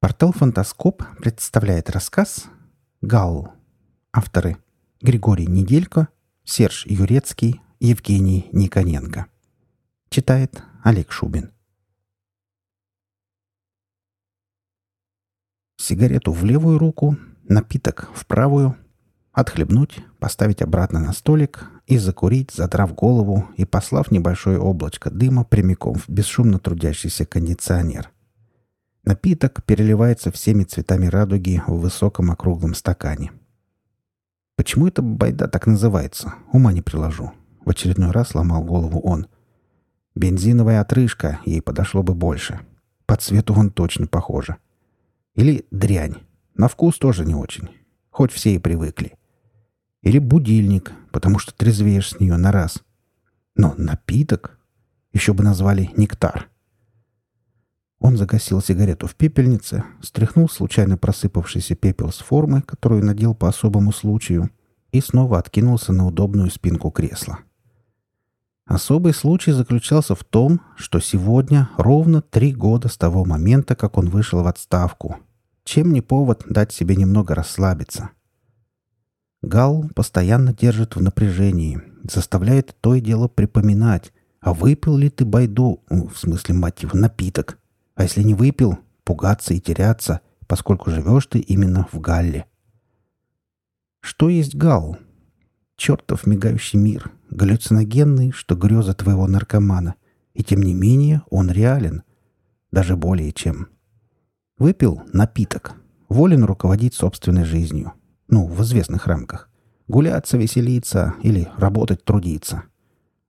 Портал «Фантаскоп» представляет рассказ «Галл». Авторы Григорий Неделько, Серж Юрецкий, Евгений Никоненко. Читает Олег Шубин. Сигарету в левую руку, напиток в правую, отхлебнуть, поставить обратно на столик и закурить, задрав голову и послав небольшое облачко дыма прямиком в бесшумно трудящийся кондиционер – Напиток переливается всеми цветами радуги в высоком округлом стакане. Почему эта байда так называется? Ума не приложу. В очередной раз ломал голову он. Бензиновая отрыжка ей подошло бы больше. По цвету он точно похоже. Или дрянь. На вкус тоже не очень. Хоть все и привыкли. Или будильник, потому что трезвеешь с нее на раз. Но напиток еще бы назвали нектар. Он загасил сигарету в пепельнице, стряхнул случайно просыпавшийся пепел с формы, которую надел по особому случаю, и снова откинулся на удобную спинку кресла. Особый случай заключался в том, что сегодня ровно три года с того момента, как он вышел в отставку. Чем не повод дать себе немного расслабиться. Гал постоянно держит в напряжении, заставляет то и дело припоминать, а выпил ли ты байду, в смысле мотив, напиток, а если не выпил, пугаться и теряться, поскольку живешь ты именно в Галле. Что есть Галл? Чертов мигающий мир, галлюциногенный, что греза твоего наркомана. И тем не менее он реален. Даже более чем. Выпил напиток. Волен руководить собственной жизнью. Ну, в известных рамках. Гуляться, веселиться или работать, трудиться.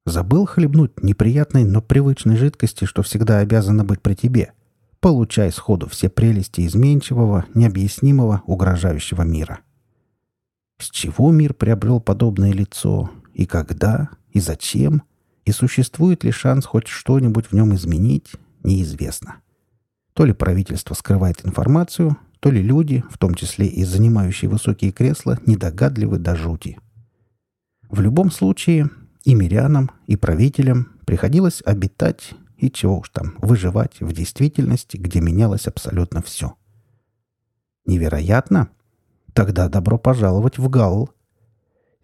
Забыл хлебнуть неприятной, но привычной жидкости, что всегда обязана быть при тебе. Получай сходу все прелести изменчивого, необъяснимого, угрожающего мира. С чего мир приобрел подобное лицо? И когда? И зачем? И существует ли шанс хоть что-нибудь в нем изменить? Неизвестно. То ли правительство скрывает информацию, то ли люди, в том числе и занимающие высокие кресла, недогадливы до жути. В любом случае, и мирянам, и правителям приходилось обитать и чего уж там, выживать в действительности, где менялось абсолютно все. Невероятно? Тогда добро пожаловать в Галл.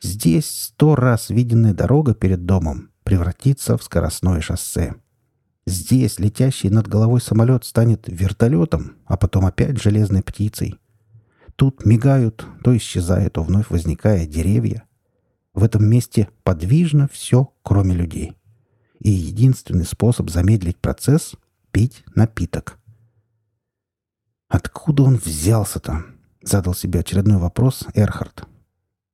Здесь сто раз виденная дорога перед домом превратится в скоростное шоссе. Здесь летящий над головой самолет станет вертолетом, а потом опять железной птицей. Тут мигают, то исчезают, то вновь возникая деревья. В этом месте подвижно все, кроме людей и единственный способ замедлить процесс — пить напиток. «Откуда он взялся-то?» — задал себе очередной вопрос Эрхард.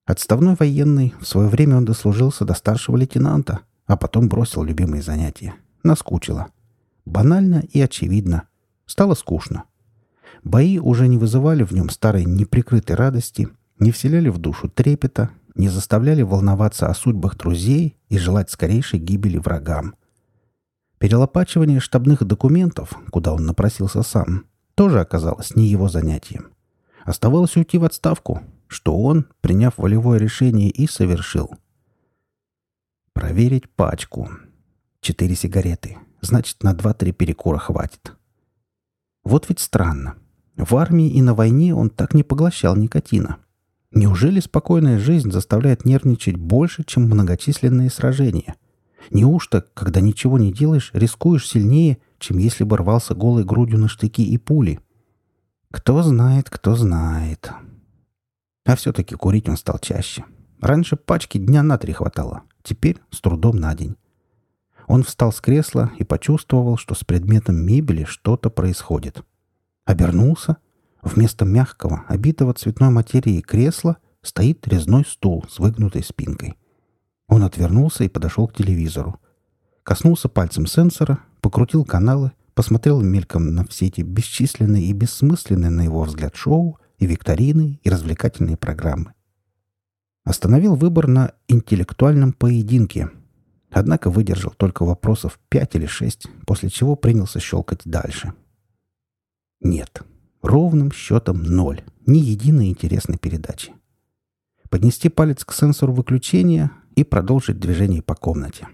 Отставной военный, в свое время он дослужился до старшего лейтенанта, а потом бросил любимые занятия. Наскучило. Банально и очевидно. Стало скучно. Бои уже не вызывали в нем старой неприкрытой радости, не вселяли в душу трепета, не заставляли волноваться о судьбах друзей и желать скорейшей гибели врагам. Перелопачивание штабных документов, куда он напросился сам, тоже оказалось не его занятием. Оставалось уйти в отставку, что он, приняв волевое решение, и совершил. Проверить пачку. Четыре сигареты. Значит, на два-три перекура хватит. Вот ведь странно. В армии и на войне он так не поглощал никотина. Неужели спокойная жизнь заставляет нервничать больше, чем многочисленные сражения? Неужто, когда ничего не делаешь, рискуешь сильнее, чем если бы рвался голой грудью на штыки и пули? Кто знает, кто знает. А все-таки курить он стал чаще. Раньше пачки дня на три хватало, теперь с трудом на день. Он встал с кресла и почувствовал, что с предметом мебели что-то происходит. Обернулся — Вместо мягкого, обитого цветной материи кресла стоит резной стул с выгнутой спинкой. Он отвернулся и подошел к телевизору. Коснулся пальцем сенсора, покрутил каналы, посмотрел мельком на все эти бесчисленные и бессмысленные, на его взгляд, шоу и викторины и развлекательные программы. Остановил выбор на интеллектуальном поединке. Однако выдержал только вопросов пять или шесть, после чего принялся щелкать дальше. Нет, Ровным счетом ноль. Ни единой интересной передачи. Поднести палец к сенсору выключения и продолжить движение по комнате.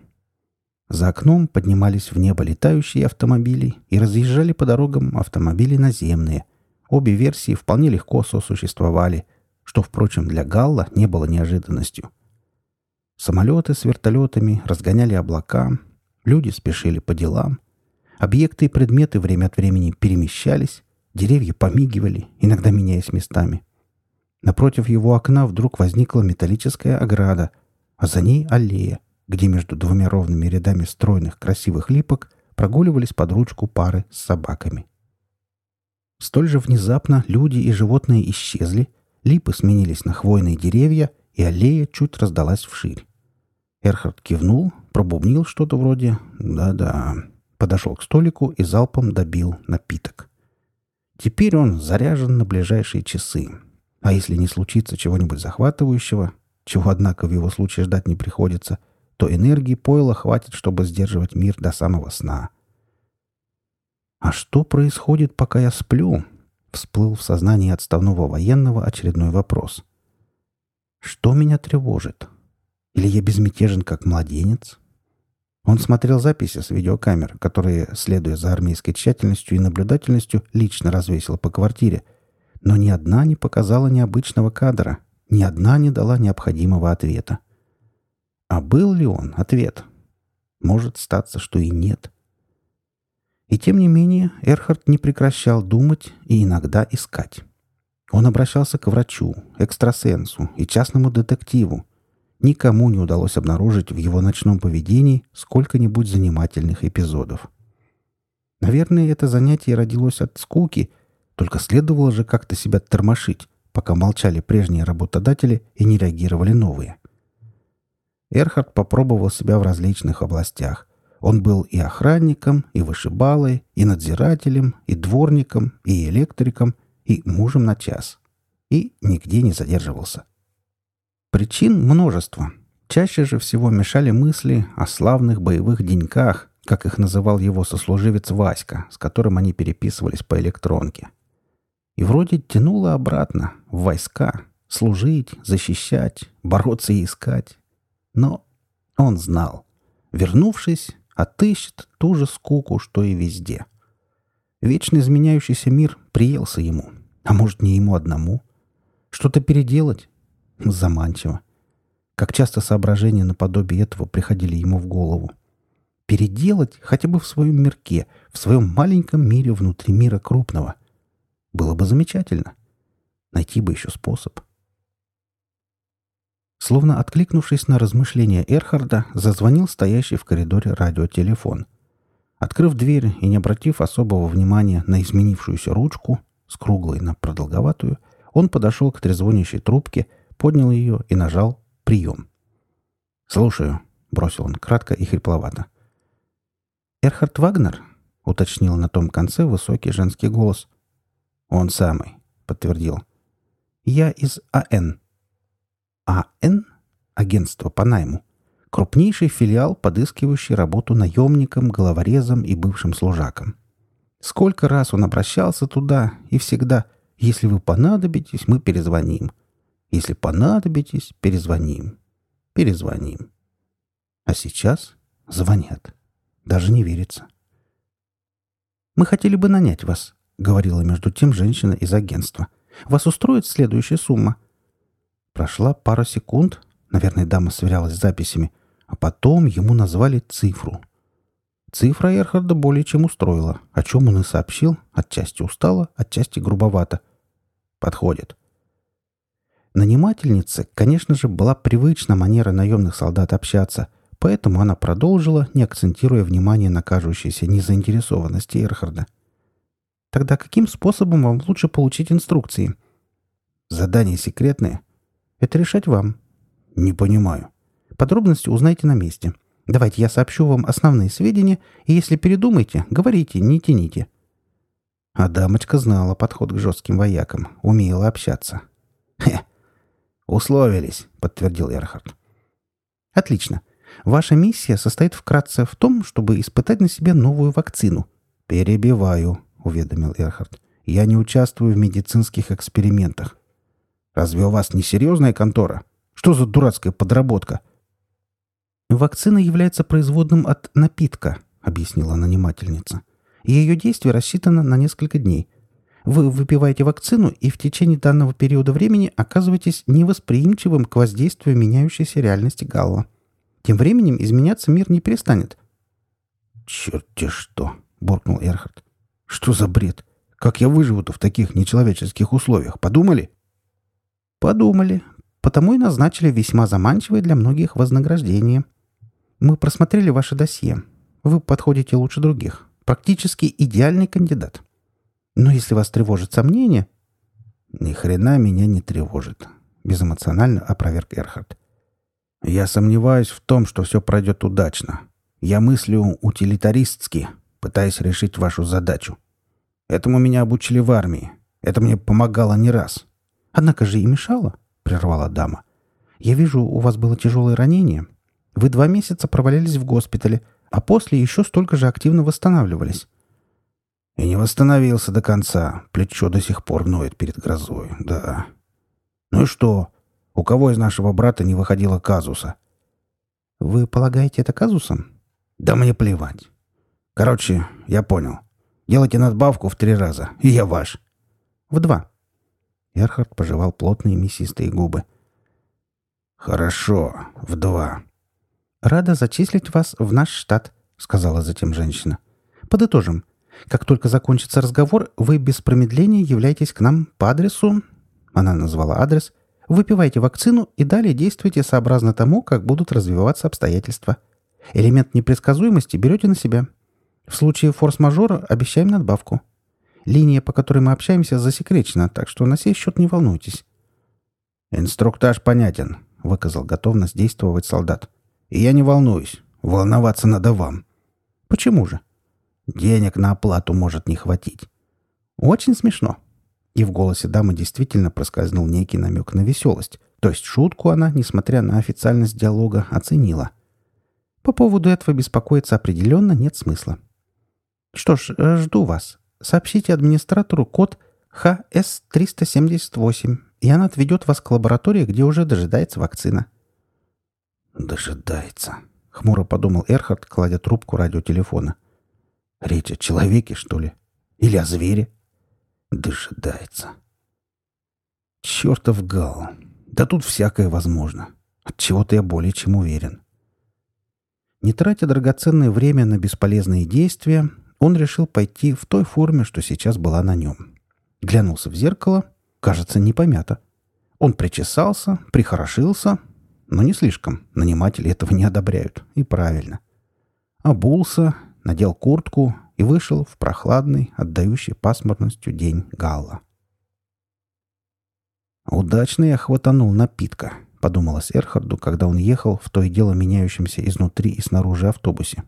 За окном поднимались в небо летающие автомобили и разъезжали по дорогам автомобили наземные, Обе версии вполне легко сосуществовали, что, впрочем, для Галла не было неожиданностью. Самолеты с вертолетами разгоняли облака, люди спешили по делам, объекты и предметы время от времени перемещались, деревья помигивали, иногда меняясь местами. Напротив его окна вдруг возникла металлическая ограда, а за ней аллея, где между двумя ровными рядами стройных красивых липок прогуливались под ручку пары с собаками. Столь же внезапно люди и животные исчезли, липы сменились на хвойные деревья, и аллея чуть раздалась вширь. Эрхард кивнул, пробубнил что-то вроде «да-да», подошел к столику и залпом добил напиток. Теперь он заряжен на ближайшие часы. А если не случится чего-нибудь захватывающего, чего, однако, в его случае ждать не приходится, то энергии пойла хватит, чтобы сдерживать мир до самого сна. «А что происходит, пока я сплю?» — всплыл в сознании отставного военного очередной вопрос. «Что меня тревожит? Или я безмятежен, как младенец?» Он смотрел записи с видеокамер, которые, следуя за армейской тщательностью и наблюдательностью, лично развесил по квартире. Но ни одна не показала необычного кадра, ни одна не дала необходимого ответа. А был ли он ответ? Может статься, что и нет. И тем не менее Эрхард не прекращал думать и иногда искать. Он обращался к врачу, экстрасенсу и частному детективу, никому не удалось обнаружить в его ночном поведении сколько-нибудь занимательных эпизодов. Наверное, это занятие родилось от скуки, только следовало же как-то себя тормошить, пока молчали прежние работодатели и не реагировали новые. Эрхард попробовал себя в различных областях. Он был и охранником, и вышибалой, и надзирателем, и дворником, и электриком, и мужем на час. И нигде не задерживался. Причин множество. Чаще же всего мешали мысли о славных боевых деньках, как их называл его сослуживец Васька, с которым они переписывались по электронке. И вроде тянуло обратно, в войска, служить, защищать, бороться и искать. Но он знал. Вернувшись, отыщет ту же скуку, что и везде. Вечно изменяющийся мир приелся ему. А может, не ему одному. Что-то переделать, Заманчиво. Как часто соображения наподобие этого приходили ему в голову. Переделать хотя бы в своем мирке, в своем маленьком мире внутри мира крупного. Было бы замечательно. Найти бы еще способ. Словно откликнувшись на размышления Эрхарда, зазвонил стоящий в коридоре радиотелефон. Открыв дверь и не обратив особого внимания на изменившуюся ручку, с круглой на продолговатую, он подошел к трезвонящей трубке поднял ее и нажал «Прием». «Слушаю», — бросил он кратко и хрипловато. «Эрхард Вагнер?» — уточнил на том конце высокий женский голос. «Он самый», — подтвердил. «Я из АН». АН? Агентство по найму. Крупнейший филиал, подыскивающий работу наемникам, головорезам и бывшим служакам. Сколько раз он обращался туда, и всегда «Если вы понадобитесь, мы перезвоним». Если понадобитесь, перезвоним. Перезвоним. А сейчас звонят. Даже не верится. «Мы хотели бы нанять вас», — говорила между тем женщина из агентства. «Вас устроит следующая сумма». Прошла пара секунд, наверное, дама сверялась с записями, а потом ему назвали цифру. Цифра Эрхарда более чем устроила, о чем он и сообщил, отчасти устало, отчасти грубовато. «Подходит». Нанимательнице, конечно же, была привычна манера наемных солдат общаться, поэтому она продолжила, не акцентируя внимание на кажущейся незаинтересованности Эрхарда. «Тогда каким способом вам лучше получить инструкции?» «Задание секретное?» «Это решать вам». «Не понимаю». «Подробности узнайте на месте. Давайте я сообщу вам основные сведения, и если передумаете, говорите, не тяните». А дамочка знала подход к жестким воякам, умела общаться. «Хе, «Условились», — подтвердил Эрхард. «Отлично. Ваша миссия состоит вкратце в том, чтобы испытать на себе новую вакцину». «Перебиваю», — уведомил Эрхард. «Я не участвую в медицинских экспериментах». «Разве у вас не серьезная контора? Что за дурацкая подработка?» «Вакцина является производным от напитка», — объяснила нанимательница. «Ее действие рассчитано на несколько дней. Вы выпиваете вакцину и в течение данного периода времени оказываетесь невосприимчивым к воздействию меняющейся реальности Галла. Тем временем изменяться мир не перестанет. «Черт-те что!» — буркнул Эрхард. «Что за бред? Как я выживу-то в таких нечеловеческих условиях? Подумали?» «Подумали. Потому и назначили весьма заманчивое для многих вознаграждение. Мы просмотрели ваше досье. Вы подходите лучше других. Практически идеальный кандидат. Но если вас тревожит сомнение...» «Ни хрена меня не тревожит», — безэмоционально опроверг Эрхард. «Я сомневаюсь в том, что все пройдет удачно. Я мыслю утилитаристски, пытаясь решить вашу задачу. Этому меня обучили в армии. Это мне помогало не раз». «Однако же и мешало», — прервала дама. «Я вижу, у вас было тяжелое ранение. Вы два месяца провалялись в госпитале, а после еще столько же активно восстанавливались. И не восстановился до конца. Плечо до сих пор ноет перед грозой. Да. Ну и что? У кого из нашего брата не выходило казуса? Вы полагаете это казусом? Да мне плевать. Короче, я понял. Делайте надбавку в три раза, и я ваш. В два. Эрхард пожевал плотные мясистые губы. «Хорошо, в два». «Рада зачислить вас в наш штат», — сказала затем женщина. «Подытожим. Как только закончится разговор, вы без промедления являетесь к нам по адресу...» Она назвала адрес. «Выпивайте вакцину и далее действуйте сообразно тому, как будут развиваться обстоятельства. Элемент непредсказуемости берете на себя. В случае форс-мажора обещаем надбавку. Линия, по которой мы общаемся, засекречена, так что на сей счет не волнуйтесь». «Инструктаж понятен», — выказал готовность действовать солдат. «И я не волнуюсь. Волноваться надо вам». «Почему же?» Денег на оплату может не хватить. Очень смешно. И в голосе дамы действительно проскользнул некий намек на веселость. То есть шутку она, несмотря на официальность диалога, оценила. По поводу этого беспокоиться определенно нет смысла. Что ж, э, жду вас. Сообщите администратору код ХС-378, и она отведет вас к лаборатории, где уже дожидается вакцина. «Дожидается», — хмуро подумал Эрхард, кладя трубку радиотелефона. — Речь о человеке, что ли? Или о звере? Дожидается. Чертов гал. Да тут всякое возможно. От чего-то я более чем уверен. Не тратя драгоценное время на бесполезные действия, он решил пойти в той форме, что сейчас была на нем. Глянулся в зеркало, кажется, не помято. Он причесался, прихорошился, но не слишком. Наниматели этого не одобряют. И правильно. Обулся, надел куртку и вышел в прохладный, отдающий пасмурностью день Галла. «Удачно я хватанул напитка», — подумалось Эрхарду, когда он ехал в то и дело меняющемся изнутри и снаружи автобусе.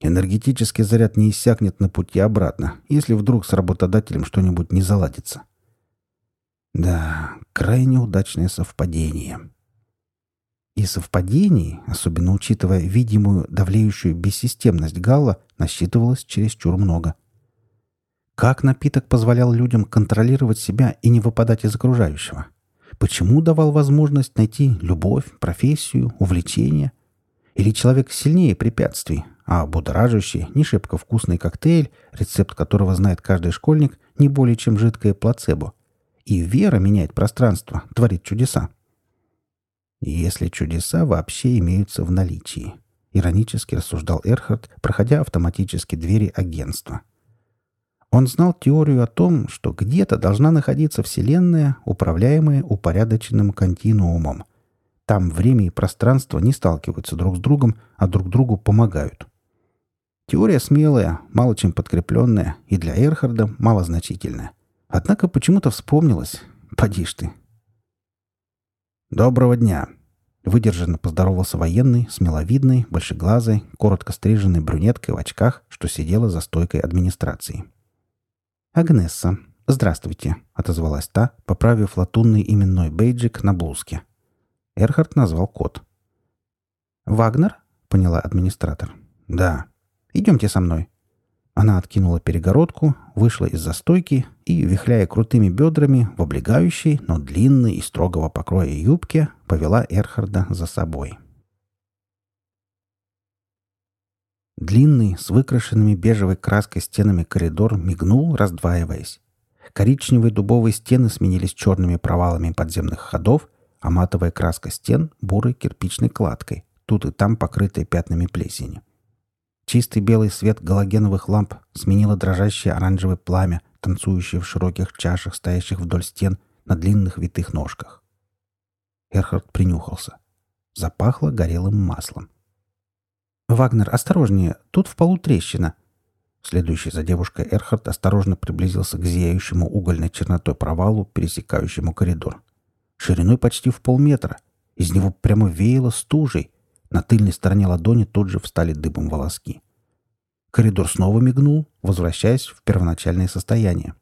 «Энергетический заряд не иссякнет на пути обратно, если вдруг с работодателем что-нибудь не заладится». Да, крайне удачное совпадение. И совпадений, особенно учитывая видимую давлеющую бессистемность Галла, насчитывалось чересчур много. Как напиток позволял людям контролировать себя и не выпадать из окружающего? Почему давал возможность найти любовь, профессию, увлечение? Или человек сильнее препятствий, а будоражащий, не шибко вкусный коктейль, рецепт которого знает каждый школьник, не более чем жидкое плацебо. И вера меняет пространство, творит чудеса. Если чудеса вообще имеются в наличии. Иронически рассуждал Эрхард, проходя автоматически двери агентства. Он знал теорию о том, что где-то должна находиться Вселенная, управляемая упорядоченным континуумом. Там время и пространство не сталкиваются друг с другом, а друг другу помогают. Теория смелая, мало чем подкрепленная, и для Эрхарда малозначительная. Однако почему-то вспомнилось. Поди ж ты, «Доброго дня!» Выдержанно поздоровался военный, смеловидный, большеглазый, коротко стриженной брюнеткой в очках, что сидела за стойкой администрации. «Агнесса, здравствуйте», — отозвалась та, поправив латунный именной бейджик на блузке. Эрхард назвал код. «Вагнер?» — поняла администратор. «Да». «Идемте со мной». Она откинула перегородку, вышла из застойки и, вихляя крутыми бедрами в облегающей, но длинной и строгого покроя юбке, повела Эрхарда за собой. Длинный, с выкрашенными бежевой краской стенами коридор мигнул, раздваиваясь. Коричневые дубовые стены сменились черными провалами подземных ходов, а матовая краска стен — бурой кирпичной кладкой, тут и там покрытая пятнами плесени. Чистый белый свет галогеновых ламп сменило дрожащее оранжевое пламя, танцующее в широких чашах, стоящих вдоль стен на длинных витых ножках. Эрхард принюхался. Запахло горелым маслом. «Вагнер, осторожнее, тут в полу трещина». Следующий за девушкой Эрхард осторожно приблизился к зияющему угольной чернотой провалу, пересекающему коридор. Шириной почти в полметра. Из него прямо веяло стужей. На тыльной стороне ладони тут же встали дыбом волоски. Коридор снова мигнул, возвращаясь в первоначальное состояние.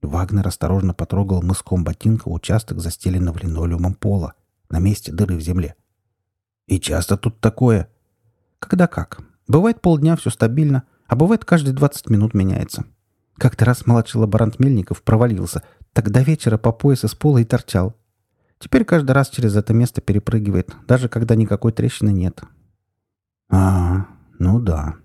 Вагнер осторожно потрогал мыском ботинка участок застеленного линолеумом пола, на месте дыры в земле. «И часто тут такое?» Когда как. Бывает полдня все стабильно, а бывает каждые 20 минут меняется. Как-то раз младший лаборант Мельников провалился, так до вечера по пояс из пола и торчал. Теперь каждый раз через это место перепрыгивает, даже когда никакой трещины нет. А, ну да.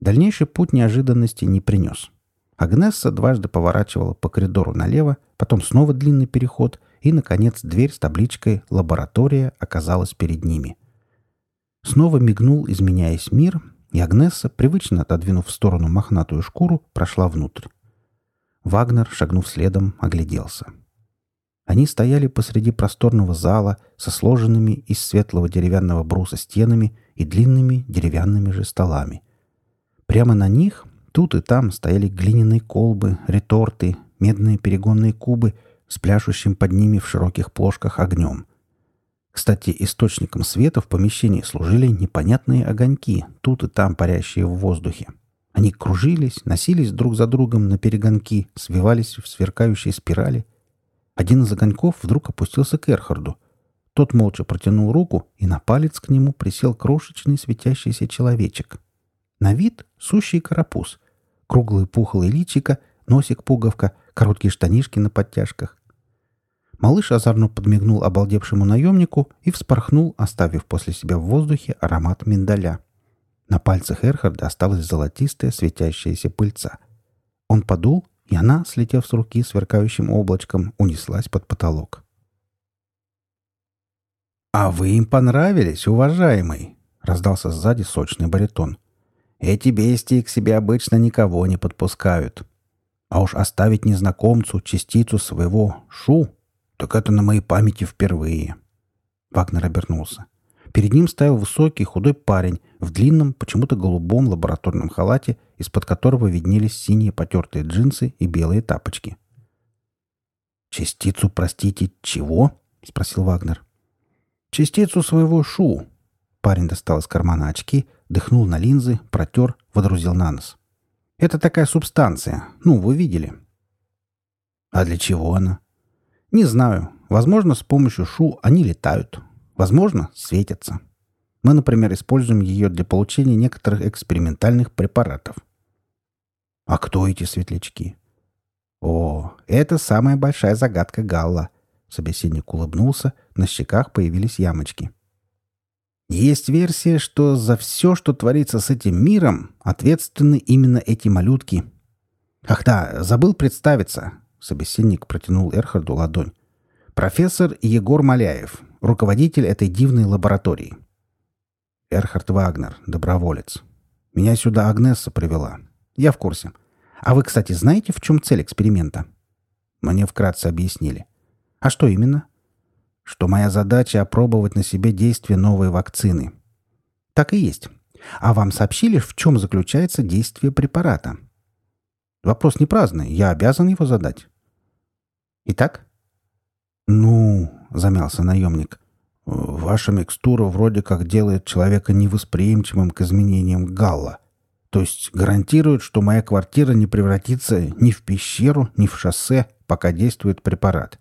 Дальнейший путь неожиданности не принес. Агнесса дважды поворачивала по коридору налево, потом снова длинный переход, и, наконец, дверь с табличкой «Лаборатория» оказалась перед ними — Снова мигнул, изменяясь мир, и Агнесса, привычно отодвинув в сторону мохнатую шкуру, прошла внутрь. Вагнер, шагнув следом, огляделся. Они стояли посреди просторного зала со сложенными из светлого деревянного бруса стенами и длинными деревянными же столами. Прямо на них тут и там стояли глиняные колбы, реторты, медные перегонные кубы с пляшущим под ними в широких плошках огнем — кстати, источником света в помещении служили непонятные огоньки, тут и там парящие в воздухе. Они кружились, носились друг за другом на перегонки, свивались в сверкающие спирали. Один из огоньков вдруг опустился к Эрхарду. Тот молча протянул руку, и на палец к нему присел крошечный светящийся человечек. На вид сущий карапуз. Круглый пухлый личико, носик-пуговка, короткие штанишки на подтяжках. Малыш озорно подмигнул обалдевшему наемнику и вспорхнул, оставив после себя в воздухе аромат миндаля. На пальцах Эрхарда осталась золотистая светящаяся пыльца. Он подул, и она, слетев с руки сверкающим облачком, унеслась под потолок. «А вы им понравились, уважаемый!» — раздался сзади сочный баритон. «Эти бестии к себе обычно никого не подпускают. А уж оставить незнакомцу частицу своего шу «Так это на моей памяти впервые». Вагнер обернулся. Перед ним стоял высокий, худой парень в длинном, почему-то голубом лабораторном халате, из-под которого виднелись синие потертые джинсы и белые тапочки. «Частицу, простите, чего?» — спросил Вагнер. «Частицу своего шу». Парень достал из кармана очки, дыхнул на линзы, протер, водрузил на нос. «Это такая субстанция. Ну, вы видели». «А для чего она?» Не знаю. Возможно, с помощью шу они летают. Возможно, светятся. Мы, например, используем ее для получения некоторых экспериментальных препаратов. А кто эти светлячки? О, это самая большая загадка Галла. Собеседник улыбнулся, на щеках появились ямочки. Есть версия, что за все, что творится с этим миром, ответственны именно эти малютки. Ах да, забыл представиться. Собеседник протянул Эрхарду ладонь. «Профессор Егор Маляев, руководитель этой дивной лаборатории». «Эрхард Вагнер, доброволец. Меня сюда Агнесса привела. Я в курсе. А вы, кстати, знаете, в чем цель эксперимента?» Мне вкратце объяснили. «А что именно?» «Что моя задача — опробовать на себе действие новой вакцины». «Так и есть. А вам сообщили, в чем заключается действие препарата?» Вопрос не праздный, я обязан его задать. Итак? Ну, замялся наемник. Ваша микстура вроде как делает человека невосприимчивым к изменениям Галла. То есть гарантирует, что моя квартира не превратится ни в пещеру, ни в шоссе, пока действует препарат.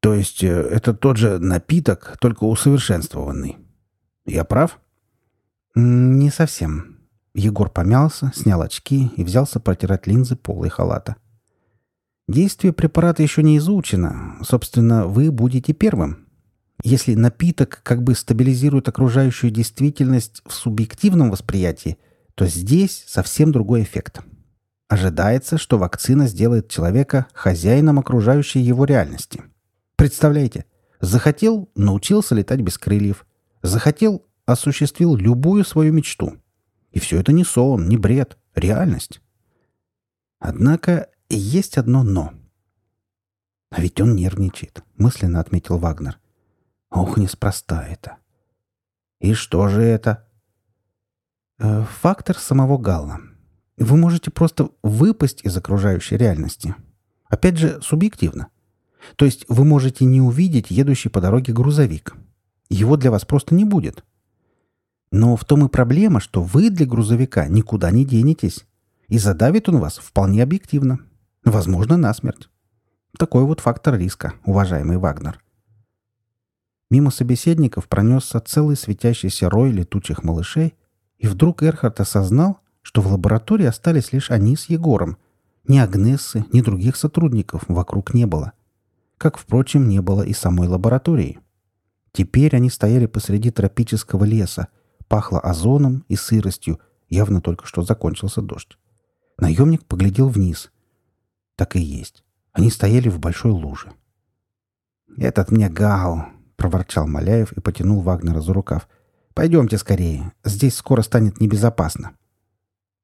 То есть э, это тот же напиток, только усовершенствованный. Я прав? Не совсем. Егор помялся, снял очки и взялся протирать линзы полой халата. Действие препарата еще не изучено. Собственно, вы будете первым. Если напиток как бы стабилизирует окружающую действительность в субъективном восприятии, то здесь совсем другой эффект. ожидается, что вакцина сделает человека хозяином окружающей его реальности. Представляете, захотел – научился летать без крыльев. Захотел – осуществил любую свою мечту. И все это не сон, не бред, реальность. Однако есть одно «но». А ведь он нервничает, мысленно отметил Вагнер. Ох, неспроста это. И что же это? Э, фактор самого Галла. Вы можете просто выпасть из окружающей реальности. Опять же, субъективно. То есть вы можете не увидеть едущий по дороге грузовик. Его для вас просто не будет. Но в том и проблема, что вы для грузовика никуда не денетесь. И задавит он вас вполне объективно. Возможно, насмерть. Такой вот фактор риска, уважаемый Вагнер. Мимо собеседников пронесся целый светящийся рой летучих малышей, и вдруг Эрхард осознал, что в лаборатории остались лишь они с Егором. Ни Агнессы, ни других сотрудников вокруг не было. Как, впрочем, не было и самой лаборатории. Теперь они стояли посреди тропического леса, пахло озоном и сыростью, явно только что закончился дождь. Наемник поглядел вниз. Так и есть. Они стояли в большой луже. «Этот мне гал!» — проворчал Маляев и потянул Вагнера за рукав. «Пойдемте скорее. Здесь скоро станет небезопасно».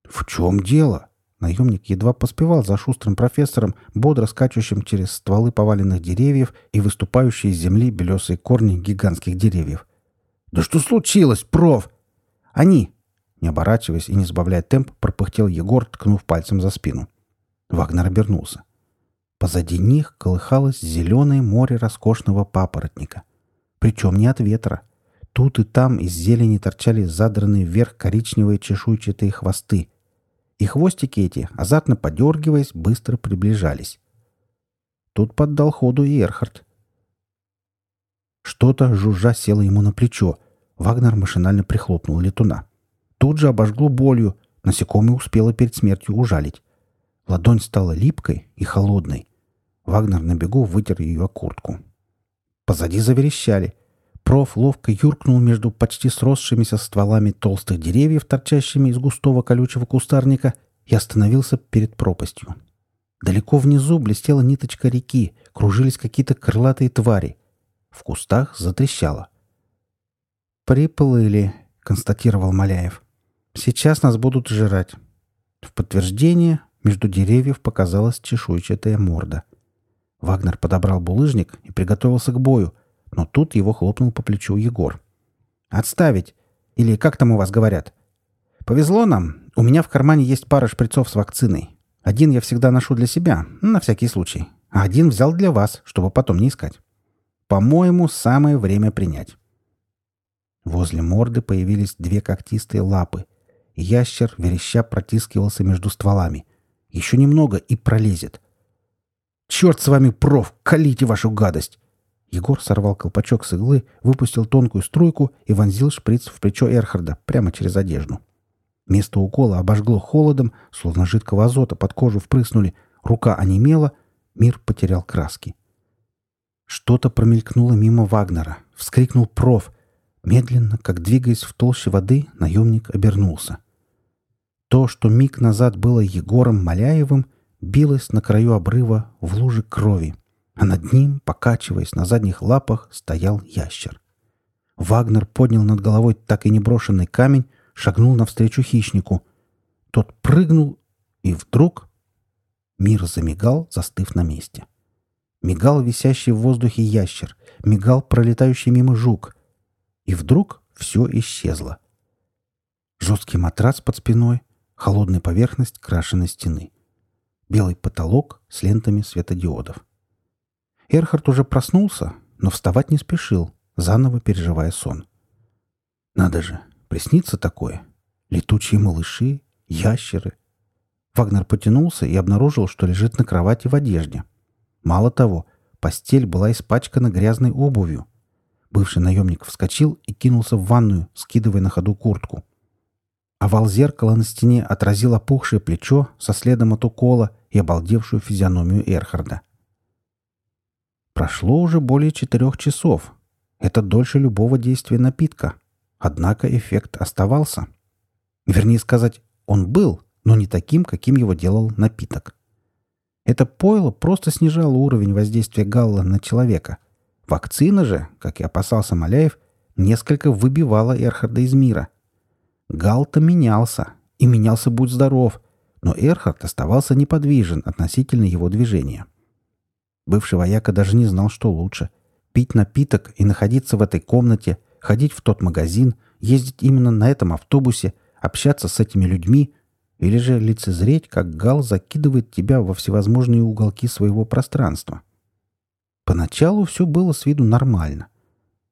«В чем дело?» Наемник едва поспевал за шустрым профессором, бодро скачущим через стволы поваленных деревьев и выступающие из земли белесые корни гигантских деревьев. «Да что случилось, проф?» «Они!» Не оборачиваясь и не сбавляя темп, пропыхтел Егор, ткнув пальцем за спину. Вагнер обернулся. Позади них колыхалось зеленое море роскошного папоротника. Причем не от ветра. Тут и там из зелени торчали задранные вверх коричневые чешуйчатые хвосты. И хвостики эти, азартно подергиваясь, быстро приближались. Тут поддал ходу и Эрхард. Что-то жужжа село ему на плечо. Вагнер машинально прихлопнул летуна. Тут же обожгло болью. Насекомое успело перед смертью ужалить. Ладонь стала липкой и холодной. Вагнер на бегу вытер ее о куртку. Позади заверещали. Проф ловко юркнул между почти сросшимися стволами толстых деревьев, торчащими из густого колючего кустарника, и остановился перед пропастью. Далеко внизу блестела ниточка реки, кружились какие-то крылатые твари. В кустах затрещало. «Приплыли», — констатировал Маляев. «Сейчас нас будут жрать». В подтверждение между деревьев показалась чешуйчатая морда — Вагнер подобрал булыжник и приготовился к бою, но тут его хлопнул по плечу Егор. «Отставить! Или как там у вас говорят?» «Повезло нам. У меня в кармане есть пара шприцов с вакциной. Один я всегда ношу для себя, на всякий случай. А один взял для вас, чтобы потом не искать. По-моему, самое время принять». Возле морды появились две когтистые лапы. Ящер вереща протискивался между стволами. Еще немного и пролезет — «Черт с вами, проф! Колите вашу гадость!» Егор сорвал колпачок с иглы, выпустил тонкую струйку и вонзил шприц в плечо Эрхарда прямо через одежду. Место укола обожгло холодом, словно жидкого азота под кожу впрыснули. Рука онемела, мир потерял краски. Что-то промелькнуло мимо Вагнера. Вскрикнул проф. Медленно, как двигаясь в толще воды, наемник обернулся. То, что миг назад было Егором Маляевым — билась на краю обрыва в луже крови, а над ним, покачиваясь на задних лапах, стоял ящер. Вагнер поднял над головой так и не брошенный камень, шагнул навстречу хищнику. Тот прыгнул, и вдруг мир замигал, застыв на месте. Мигал висящий в воздухе ящер, мигал пролетающий мимо жук. И вдруг все исчезло. Жесткий матрас под спиной, холодная поверхность крашеной стены — белый потолок с лентами светодиодов. Эрхард уже проснулся, но вставать не спешил, заново переживая сон. Надо же, приснится такое. Летучие малыши, ящеры. Вагнер потянулся и обнаружил, что лежит на кровати в одежде. Мало того, постель была испачкана грязной обувью. Бывший наемник вскочил и кинулся в ванную, скидывая на ходу куртку. Овал зеркала на стене отразил опухшее плечо со следом от укола и обалдевшую физиономию Эрхарда. Прошло уже более четырех часов. Это дольше любого действия напитка. Однако эффект оставался. Вернее сказать, он был, но не таким, каким его делал напиток. Это пойло просто снижало уровень воздействия галла на человека. Вакцина же, как и опасался Маляев, несколько выбивала Эрхарда из мира. Гал-то менялся, и менялся будь здоров, но Эрхард оставался неподвижен относительно его движения. Бывший вояка даже не знал, что лучше — пить напиток и находиться в этой комнате, ходить в тот магазин, ездить именно на этом автобусе, общаться с этими людьми или же лицезреть, как Гал закидывает тебя во всевозможные уголки своего пространства. Поначалу все было с виду нормально.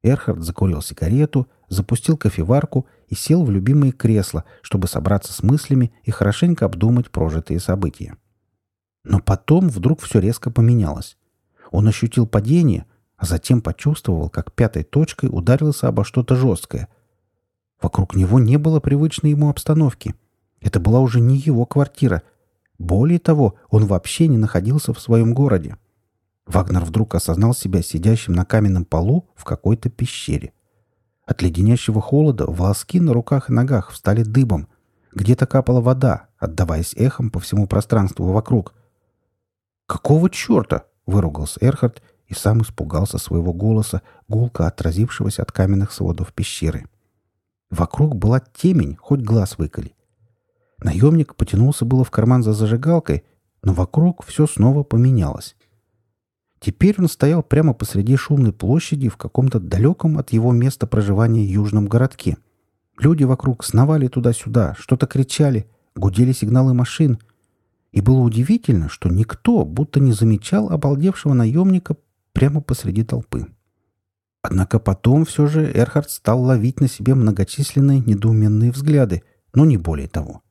Эрхард закурил сигарету, запустил кофеварку и сел в любимое кресло, чтобы собраться с мыслями и хорошенько обдумать прожитые события. Но потом вдруг все резко поменялось. Он ощутил падение, а затем почувствовал, как пятой точкой ударился обо что-то жесткое. Вокруг него не было привычной ему обстановки — это была уже не его квартира. Более того, он вообще не находился в своем городе. Вагнер вдруг осознал себя сидящим на каменном полу в какой-то пещере. От леденящего холода волоски на руках и ногах встали дыбом. Где-то капала вода, отдаваясь эхом по всему пространству вокруг. «Какого черта?» — выругался Эрхард и сам испугался своего голоса, гулко отразившегося от каменных сводов пещеры. Вокруг была темень, хоть глаз выколи. Наемник потянулся было в карман за зажигалкой, но вокруг все снова поменялось. Теперь он стоял прямо посреди шумной площади в каком-то далеком от его места проживания южном городке. Люди вокруг сновали туда-сюда, что-то кричали, гудели сигналы машин. И было удивительно, что никто будто не замечал обалдевшего наемника прямо посреди толпы. Однако потом все же Эрхард стал ловить на себе многочисленные недоуменные взгляды, но не более того.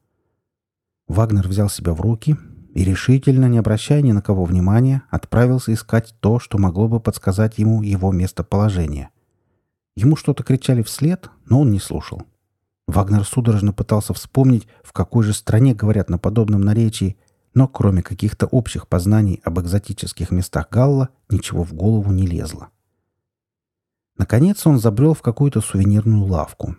Вагнер взял себя в руки и, решительно не обращая ни на кого внимания, отправился искать то, что могло бы подсказать ему его местоположение. Ему что-то кричали вслед, но он не слушал. Вагнер судорожно пытался вспомнить, в какой же стране говорят на подобном наречии, но кроме каких-то общих познаний об экзотических местах Галла ничего в голову не лезло. Наконец он забрел в какую-то сувенирную лавку.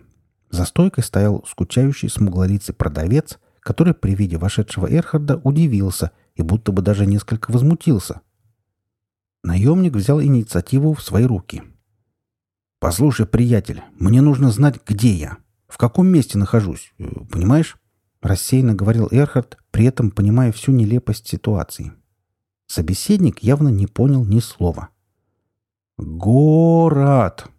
За стойкой стоял скучающий смуглолицый продавец который при виде вошедшего Эрхарда удивился и будто бы даже несколько возмутился. Наемник взял инициативу в свои руки. «Послушай, приятель, мне нужно знать, где я, в каком месте нахожусь, э, понимаешь?» Рассеянно говорил Эрхард, при этом понимая всю нелепость ситуации. Собеседник явно не понял ни слова. «Город!»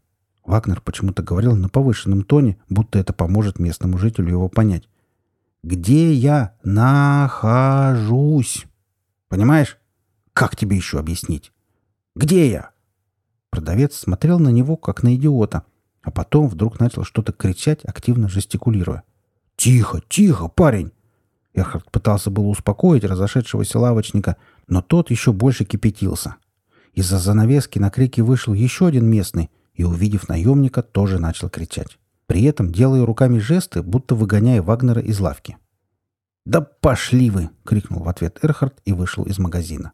Вагнер почему-то говорил на повышенном тоне, будто это поможет местному жителю его понять где я нахожусь. Понимаешь? Как тебе еще объяснить? Где я?» Продавец смотрел на него, как на идиота, а потом вдруг начал что-то кричать, активно жестикулируя. «Тихо, тихо, парень!» Эрхард пытался было успокоить разошедшегося лавочника, но тот еще больше кипятился. Из-за занавески на крики вышел еще один местный и, увидев наемника, тоже начал кричать при этом делая руками жесты, будто выгоняя Вагнера из лавки. «Да пошли вы!» — крикнул в ответ Эрхард и вышел из магазина.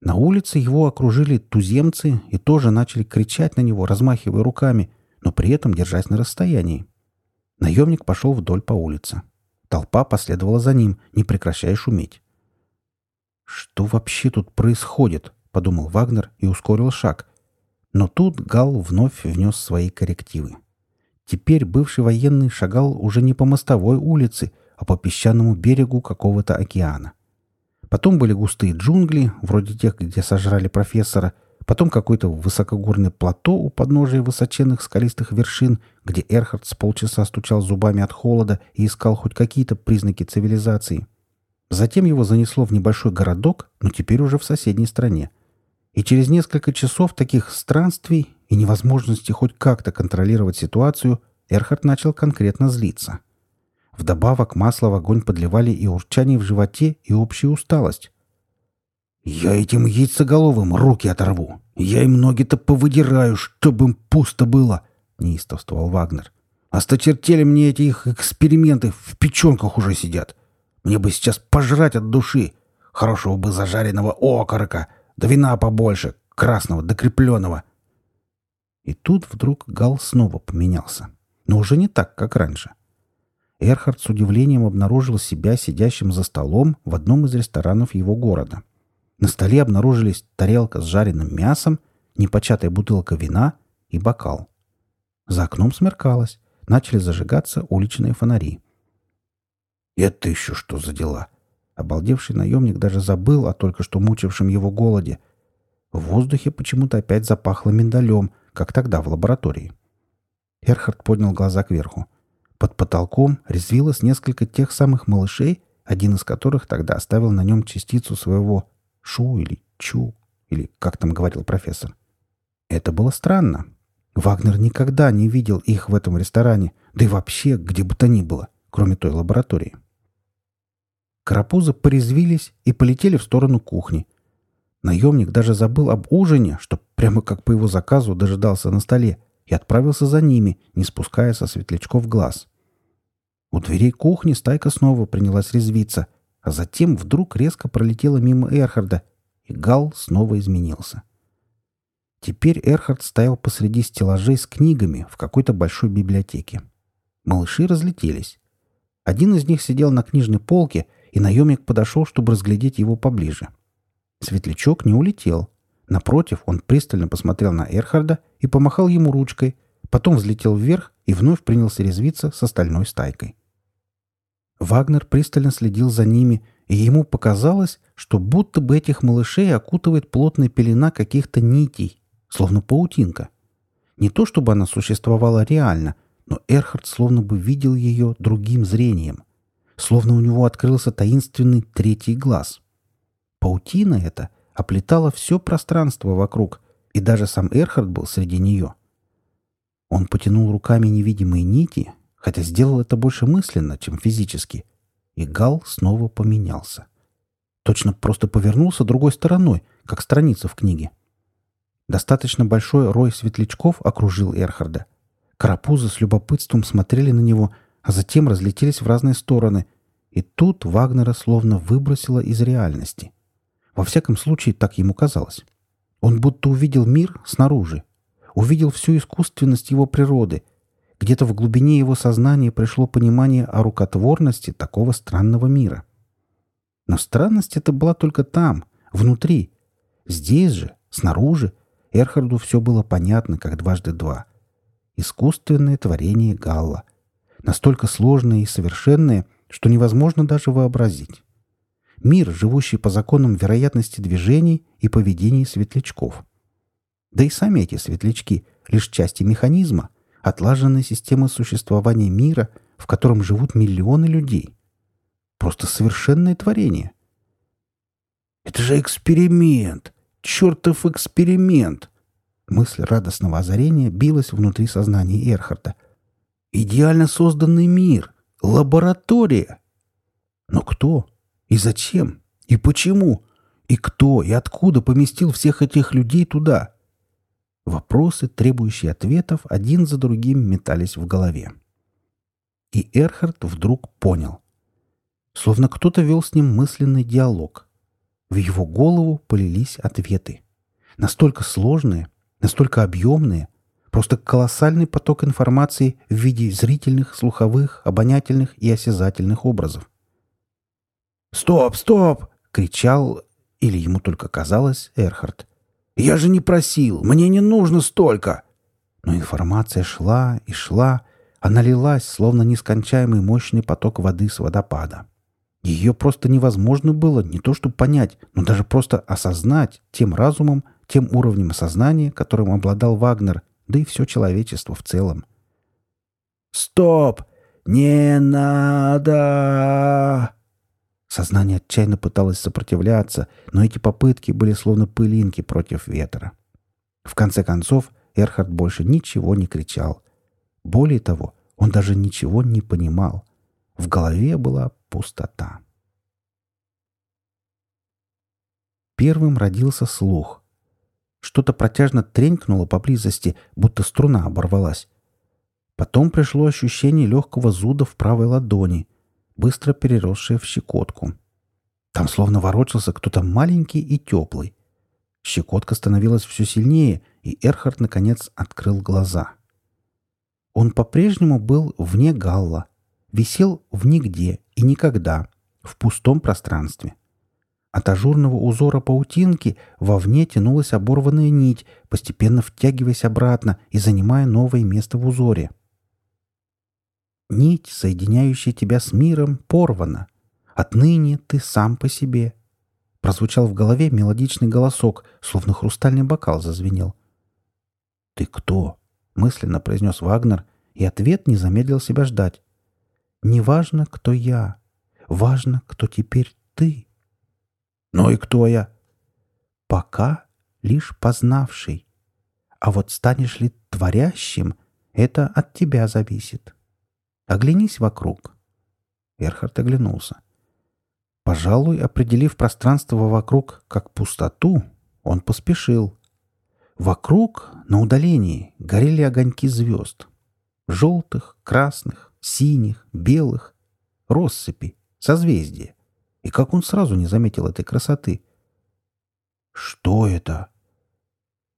На улице его окружили туземцы и тоже начали кричать на него, размахивая руками, но при этом держась на расстоянии. Наемник пошел вдоль по улице. Толпа последовала за ним, не прекращая шуметь. «Что вообще тут происходит?» — подумал Вагнер и ускорил шаг. Но тут Гал вновь внес свои коррективы. Теперь бывший военный шагал уже не по мостовой улице, а по песчаному берегу какого-то океана. Потом были густые джунгли, вроде тех, где сожрали профессора, потом какое-то высокогорное плато у подножия высоченных скалистых вершин, где Эрхард с полчаса стучал зубами от холода и искал хоть какие-то признаки цивилизации. Затем его занесло в небольшой городок, но теперь уже в соседней стране. И через несколько часов таких странствий и невозможности хоть как-то контролировать ситуацию, Эрхард начал конкретно злиться. Вдобавок масло в огонь подливали и урчание в животе, и общая усталость. «Я этим яйцеголовым руки оторву! Я им ноги-то повыдираю, чтобы им пусто было!» — неистовствовал Вагнер. «Осточертели мне эти их эксперименты, в печенках уже сидят. Мне бы сейчас пожрать от души. Хорошего бы зажаренного окорока, да вина побольше, красного, докрепленного. И тут вдруг Гал снова поменялся. Но уже не так, как раньше. Эрхард с удивлением обнаружил себя сидящим за столом в одном из ресторанов его города. На столе обнаружились тарелка с жареным мясом, непочатая бутылка вина и бокал. За окном смеркалось, начали зажигаться уличные фонари. «Это еще что за дела?» Обалдевший наемник даже забыл о только что мучившем его голоде. В воздухе почему-то опять запахло миндалем, как тогда в лаборатории. Эрхард поднял глаза кверху. Под потолком резвилось несколько тех самых малышей, один из которых тогда оставил на нем частицу своего «шу» или «чу», или как там говорил профессор. Это было странно. Вагнер никогда не видел их в этом ресторане, да и вообще где бы то ни было, кроме той лаборатории. Карапузы порезвились и полетели в сторону кухни. Наемник даже забыл об ужине, что прямо как по его заказу дожидался на столе, и отправился за ними, не спуская со светлячков глаз. У дверей кухни стайка снова принялась резвиться, а затем вдруг резко пролетела мимо Эрхарда, и Гал снова изменился. Теперь Эрхард стоял посреди стеллажей с книгами в какой-то большой библиотеке. Малыши разлетелись. Один из них сидел на книжной полке, и наемник подошел, чтобы разглядеть его поближе. Светлячок не улетел. Напротив, он пристально посмотрел на Эрхарда и помахал ему ручкой, потом взлетел вверх и вновь принялся резвиться с остальной стайкой. Вагнер пристально следил за ними, и ему показалось, что будто бы этих малышей окутывает плотная пелена каких-то нитей, словно паутинка. Не то чтобы она существовала реально, но Эрхард словно бы видел ее другим зрением. Словно у него открылся таинственный третий глаз. Паутина эта оплетала все пространство вокруг, и даже сам Эрхард был среди нее. Он потянул руками невидимые нити, хотя сделал это больше мысленно, чем физически, и Гал снова поменялся. Точно просто повернулся другой стороной, как страница в книге. Достаточно большой рой светлячков окружил Эрхарда. Карапузы с любопытством смотрели на него, а затем разлетелись в разные стороны. И тут Вагнера словно выбросило из реальности. Во всяком случае, так ему казалось. Он будто увидел мир снаружи. Увидел всю искусственность его природы. Где-то в глубине его сознания пришло понимание о рукотворности такого странного мира. Но странность эта была только там, внутри. Здесь же, снаружи, Эрхарду все было понятно, как дважды два. Искусственное творение Галла. Настолько сложное и совершенное, что невозможно даже вообразить. Мир, живущий по законам вероятности движений и поведений светлячков. Да и сами эти светлячки — лишь части механизма, отлаженной системы существования мира, в котором живут миллионы людей. Просто совершенное творение. «Это же эксперимент!» Чертов эксперимент! Мысль радостного озарения билась внутри сознания Эрхарда. Идеально созданный мир! Лаборатория! Но кто? И зачем? И почему? И кто и откуда поместил всех этих людей туда? Вопросы, требующие ответов, один за другим метались в голове. И Эрхард вдруг понял. Словно кто-то вел с ним мысленный диалог — в его голову полились ответы. Настолько сложные, настолько объемные, просто колоссальный поток информации в виде зрительных, слуховых, обонятельных и осязательных образов. «Стоп, стоп!» — кричал, или ему только казалось, Эрхард. «Я же не просил! Мне не нужно столько!» Но информация шла и шла, она лилась, словно нескончаемый мощный поток воды с водопада. Ее просто невозможно было не то чтобы понять, но даже просто осознать тем разумом, тем уровнем осознания, которым обладал Вагнер, да и все человечество в целом. «Стоп! Не надо!» Сознание отчаянно пыталось сопротивляться, но эти попытки были словно пылинки против ветра. В конце концов, Эрхард больше ничего не кричал. Более того, он даже ничего не понимал. В голове была пустота. Первым родился слух. Что-то протяжно тренькнуло поблизости, будто струна оборвалась. Потом пришло ощущение легкого зуда в правой ладони, быстро переросшее в щекотку. Там словно ворочался кто-то маленький и теплый. Щекотка становилась все сильнее, и Эрхард, наконец, открыл глаза. Он по-прежнему был вне Галла, висел в нигде и никогда, в пустом пространстве. От ажурного узора паутинки вовне тянулась оборванная нить, постепенно втягиваясь обратно и занимая новое место в узоре. Нить, соединяющая тебя с миром, порвана. Отныне ты сам по себе. Прозвучал в голове мелодичный голосок, словно хрустальный бокал зазвенел. «Ты кто?» — мысленно произнес Вагнер, и ответ не замедлил себя ждать. «Не важно, кто я. Важно, кто теперь ты». «Ну и кто я?» «Пока лишь познавший. А вот станешь ли творящим, это от тебя зависит. Оглянись вокруг». Эрхард оглянулся. Пожалуй, определив пространство вокруг как пустоту, он поспешил. Вокруг, на удалении, горели огоньки звезд. Желтых, красных, синих, белых. Россыпи, созвездия. И как он сразу не заметил этой красоты? Что это?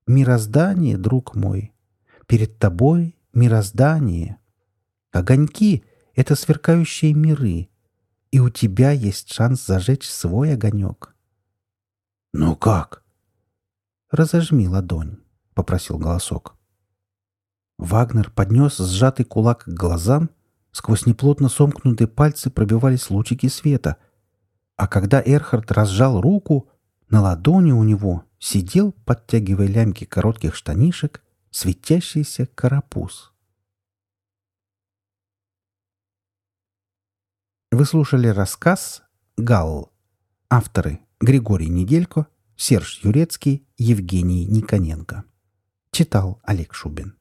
Мироздание, друг мой. Перед тобой мироздание. Огоньки — это сверкающие миры. И у тебя есть шанс зажечь свой огонек. «Ну как?» «Разожми ладонь», — попросил голосок. Вагнер поднес сжатый кулак к глазам, сквозь неплотно сомкнутые пальцы пробивались лучики света — а когда Эрхард разжал руку, на ладони у него сидел, подтягивая лямки коротких штанишек, светящийся карапуз. Вы слушали рассказ «Галл». Авторы Григорий Неделько, Серж Юрецкий, Евгений Никоненко. Читал Олег Шубин.